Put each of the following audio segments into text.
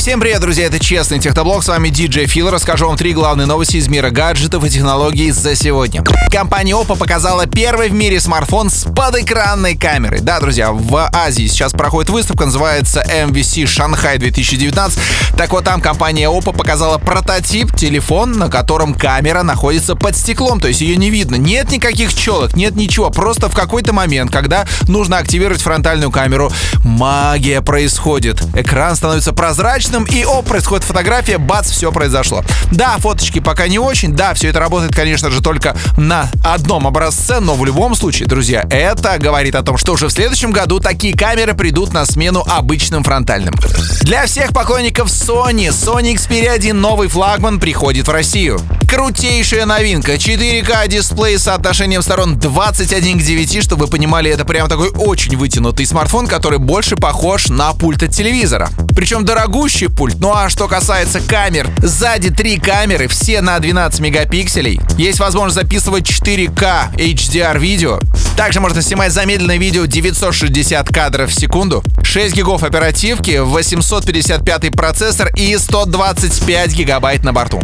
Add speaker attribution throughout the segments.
Speaker 1: Всем привет, друзья, это Честный Техноблог, с вами DJ Фил. Расскажу вам три главные новости из мира гаджетов и технологий за сегодня. Компания Oppo показала первый в мире смартфон с подэкранной камерой. Да, друзья, в Азии сейчас проходит выставка, называется MVC Шанхай 2019. Так вот, там компания Oppo показала прототип, телефон, на котором камера находится под стеклом, то есть ее не видно. Нет никаких челок, нет ничего. Просто в какой-то момент, когда нужно активировать фронтальную камеру, магия происходит. Экран становится прозрачным, обычным, и о, происходит фотография, бац, все произошло. Да, фоточки пока не очень, да, все это работает, конечно же, только на одном образце, но в любом случае, друзья, это говорит о том, что уже в следующем году такие камеры придут на смену обычным фронтальным. Для всех поклонников Sony, Sony Xperia 1 новый флагман приходит в Россию. Крутейшая новинка. 4К дисплей с соотношением сторон 21 к 9, чтобы вы понимали, это прям такой очень вытянутый смартфон, который больше похож на пульт от телевизора. Причем дорогущий пульт. Ну а что касается камер, сзади три камеры, все на 12 мегапикселей. Есть возможность записывать 4К HDR видео. Также можно снимать замедленное видео 960 кадров в секунду, 6 гигов оперативки, 855 процессор и 125 гигабайт на борту.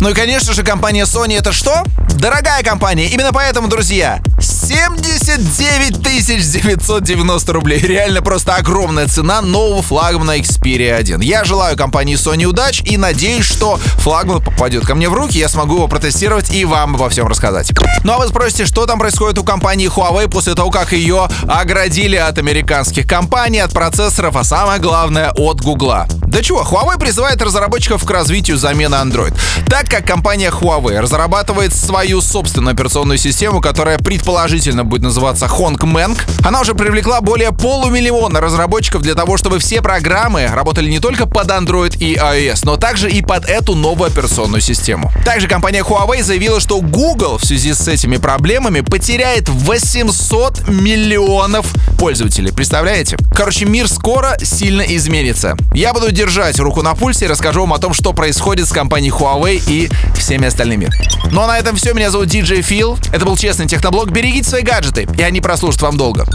Speaker 1: Ну и, конечно же, компания Sony это что? Дорогая компания. Именно поэтому, друзья, 79 990 рублей. Реально просто огромная цена нового флагмана Xperia 1. Я желаю компании Sony удач и надеюсь, что флагман попадет ко мне в руки, я смогу его протестировать и вам обо всем рассказать. Ну а вы спросите, что там происходит у компании Huawei после того, как ее оградили от американских компаний, от процессоров, а самое главное от Гугла. Да чего, Huawei призывает разработчиков к развитию замены Android. Так как компания Huawei разрабатывает свою собственную операционную систему, которая предположительно будет называться Hongmeng, она уже привлекла более полумиллиона разработчиков для того, чтобы все программы работали не только под Android и iOS, но также и под эту новую операционную систему. Также компания Huawei заявила, что Google в связи с этими проблемами потеряет 800 миллионов пользователей. Представляете? Короче, мир скоро сильно изменится. Я буду держать руку на пульсе и расскажу вам о том, что происходит с компанией Huawei и всеми остальными. Ну а на этом все. Меня зовут DJ Phil. Это был Честный Техноблог. Берегите свои гаджеты, и они прослужат вам долго.